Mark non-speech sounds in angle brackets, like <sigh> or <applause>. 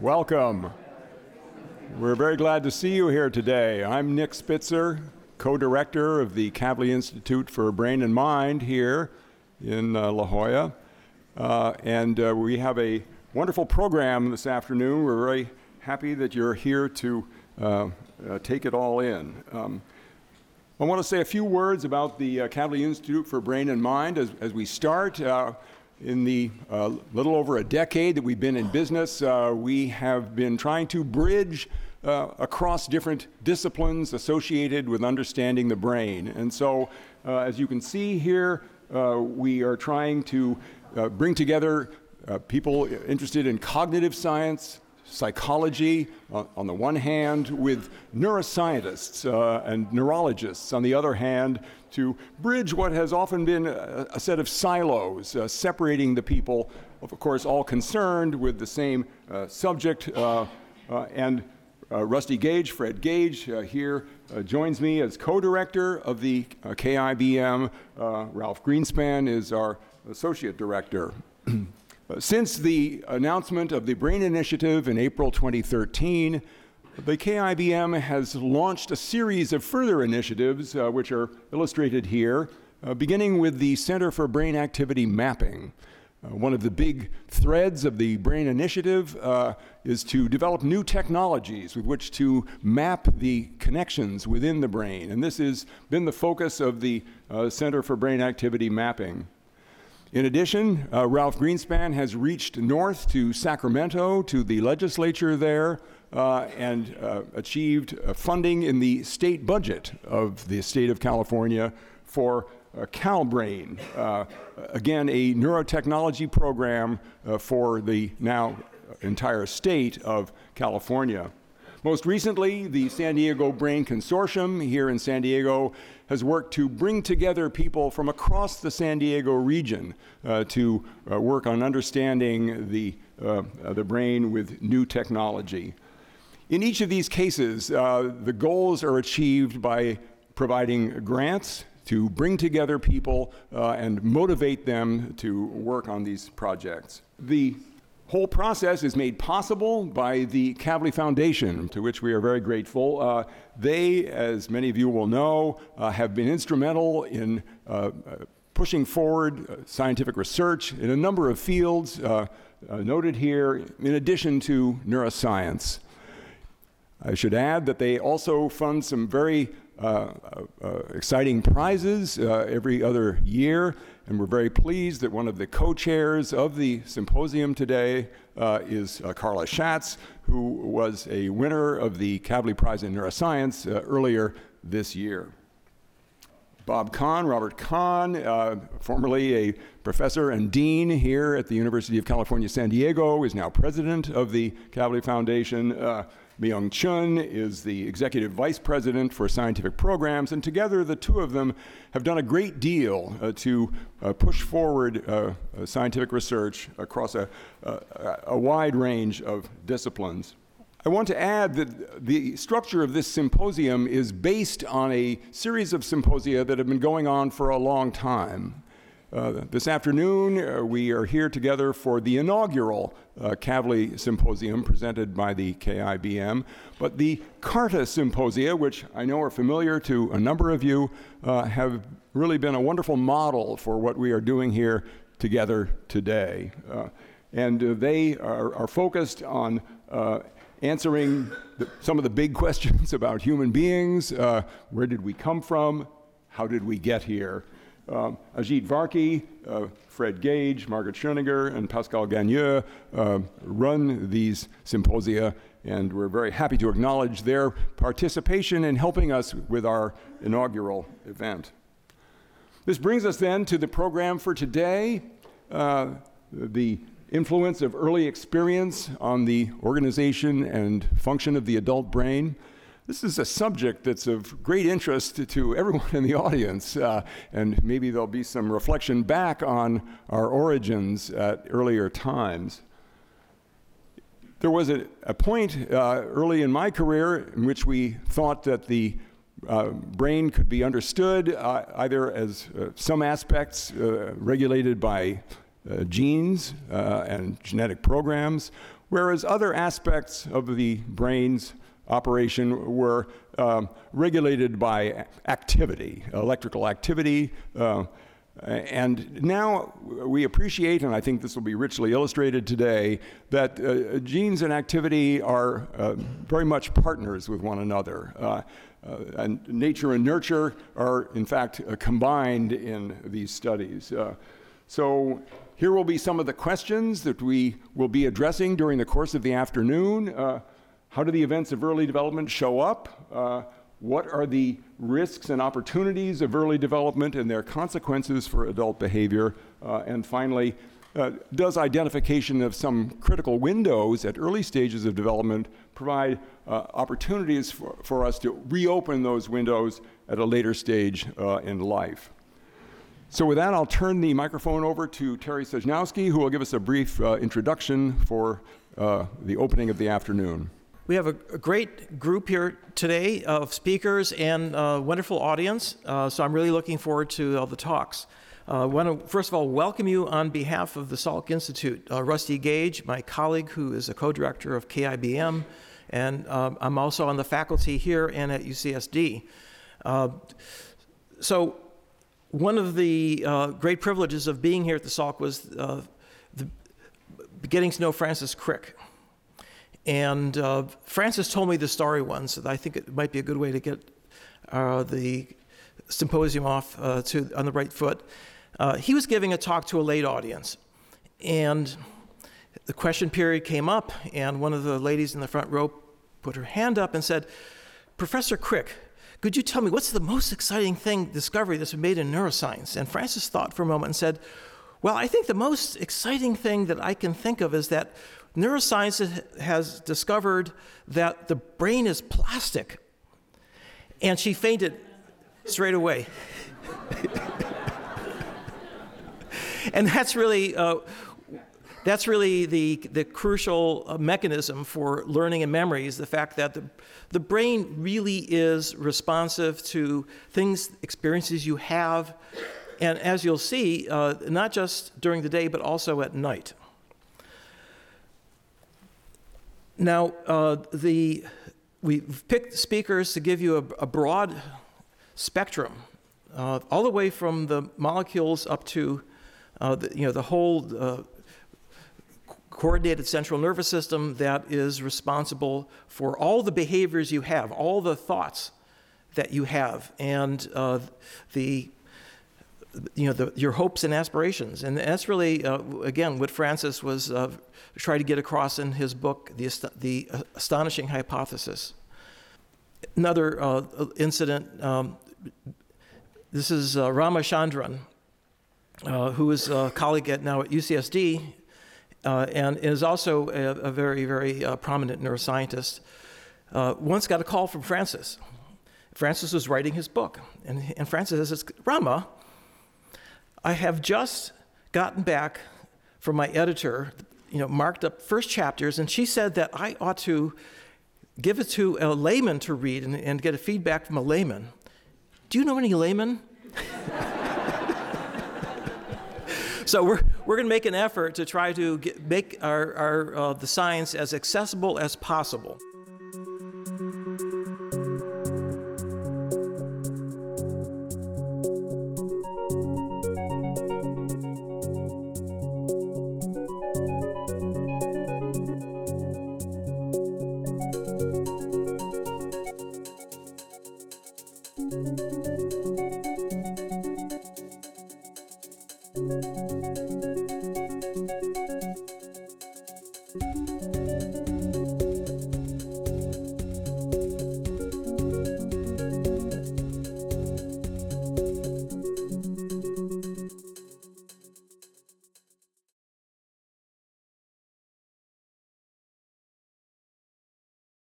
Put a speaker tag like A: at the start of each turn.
A: Welcome. We're very glad to see you here today. I'm Nick Spitzer, co director of the Kavli Institute for Brain and Mind here in uh, La Jolla. Uh, and uh, we have a wonderful program this afternoon. We're very happy that you're here to uh, uh, take it all in. Um, I want to say a few words about the uh, Kavli Institute for Brain and Mind as, as we start. Uh, in the uh, little over a decade that we've been in business, uh, we have been trying to bridge uh, across different disciplines associated with understanding the brain. And so, as you can see here, we are trying to uh, bring together people interested in cognitive science, psychology uh, on the one hand, with neuroscientists uh, and neurologists on the other hand, to bridge what has often been a, a set of silos, uh, separating the people, of course, all concerned with the same uh, subject. Uh, uh, and Rusty Gage, Fred Gage, here joins me as co director of the KIBM. Ralph Greenspan is our associate director. Since the announcement of the BRAIN Initiative in April 2013, the KIBM has launched a series of further initiatives, uh, which are illustrated here, uh, beginning with the Center for Brain Activity Mapping. Uh, one of the big threads of the BRAIN Initiative uh, is to develop new technologies with which to map the connections within the brain. And this has been the focus of the uh, Center for Brain Activity Mapping. In addition, uh, Ralph Greenspan has reached north to Sacramento, to the legislature there, uh, and uh, achieved uh, funding in the state budget of the state of California for uh, CalBrain, uh, again, a neurotechnology program for the now entire state of California. Most recently, the San Diego Brain Consortium here in San Diego has worked to bring together people from across the San Diego region uh, to uh, work on understanding the, uh, the brain with new technology. In each of these cases, uh, the goals are achieved by providing grants to bring together people uh, and motivate them to work on these projects. The whole process is made possible by the Kavli Foundation, to which we are very grateful. Uh, they, as many of you will know, uh, have been instrumental in uh, pushing forward uh, scientific research in a number of fields uh, uh, noted here, in addition to neuroscience. I should add that they also fund some very uh, uh, exciting prizes uh, every other year, and we're very pleased that one of the co chairs of the symposium today is Carla Schatz, who was a winner of the Kavli Prize in Neuroscience earlier this year. Bob Conn, Robert Conn, uh, formerly a professor and dean here at the University of California, San Diego, is now president of the Kavli Foundation. Uh, Miyoung Chun is the executive vice president for scientific programs, and together the two of them have done a great deal uh, to uh, push forward uh, uh scientific research across a, a, a wide range of disciplines. I want to add that the structure of this symposium is based on a series of symposia that have been going on for a long time. Uh, this afternoon, uh, we are here together for the inaugural uh, Kavli Symposium presented by the KIBM. But the CARTA Symposia, which I know are familiar to a number of you, uh, have really been a wonderful model for what we are doing here together today. Uh, and they are, are, focused on answering the, some of the big <laughs> questions about human beings where did we come from? How did we get here? Um, Ajit Varki, uh, Fred Gage, Margaret Schoeninger, and Pascal Gagneux uh, run these symposia, and we're very happy to acknowledge their participation in helping us with our inaugural event. This brings us then to the program for today uh, the influence of early experience on the organization and function of the adult brain. This is a subject that's of great interest to everyone in the audience, uh, and maybe there'll be some reflection back on our origins at earlier times. there was a, a point uh, early in my career in which we thought that the uh, brain could be understood uh, either as uh, some aspects uh, regulated by uh, genes and genetic programs, whereas other aspects of the brain's operation were um, regulated by activity, electrical activity. Uh, and now we appreciate, and I think this will be richly illustrated today, that uh, genes and activity are uh, very much partners with one another. Uh, uh, and nature and nurture are, in fact, uh, combined in these studies. so here will be some of the questions that we will be addressing during the course of the afternoon. How do the events of early development show up? Uh, what are the risks and opportunities of early development and their consequences for adult behavior? Uh, and finally, uh, does identification of some critical windows at early stages of development provide uh, opportunities for, for, us to reopen those windows at a later stage uh, in life? So, with that, I'll turn the microphone over to Terry Sejnowski, who will give us a brief uh, introduction for uh, the opening of the afternoon.
B: We have a, a, great group here today of speakers and a wonderful audience, uh, so I'm really looking forward to all the talks. I uh, want to, first of all, welcome you on behalf of the Salk Institute. Uh, Rusty Gage, my colleague who is a co director of KIBM, and um, I'm also on the faculty here and at UCSD. Uh, so, one of the uh, great privileges of being here at the Salk was uh, the, getting to know Francis Crick. And uh, Francis told me the story once that I think it might be a good way to get uh, the symposium off uh, to on the right foot. Uh, he was giving a talk to a late audience, and the question period came up, and one of the ladies in the front row put her hand up and said, "Professor Crick." Could you tell me what's the most exciting thing discovery that's been made in neuroscience? And Francis thought for a moment and said, Well, I think the most exciting thing that I can think of is that neuroscience has discovered that the brain is plastic. And she fainted straight away. <laughs> and that's really. Uh, that's really the, the crucial uh, mechanism for learning and memory is the fact that the, the brain really is responsive to things, experiences you have, and as you'll see, uh, not just during the day, but also at night. Now, uh, the, we've picked speakers to give you a, a broad spectrum, uh, all the way from the molecules up to uh, the, you know, the whole uh, coordinated central nervous system that is responsible for all the behaviors you have, all the thoughts that you have, and uh, the you know the, your hopes and aspirations. And that's really uh, again what francis was uh, trying to get across in his book the, the astonishing hypothesis. Another uh, incident um, this is uh, ramachandran uh, who is a colleague at now at ucsd uh, and is also a, a very very prominent neuroscientist. Once got a call from francis. Francis was writing his book and, and francis says rama I have just gotten back from my editor, you know, marked up first chapters, and she said that I ought to give it to a layman to read and, and get a feedback from a layman. Do you know any laymen? so we're, we're going to make an effort to try to get, make our, our, uh, the science as accessible as possible.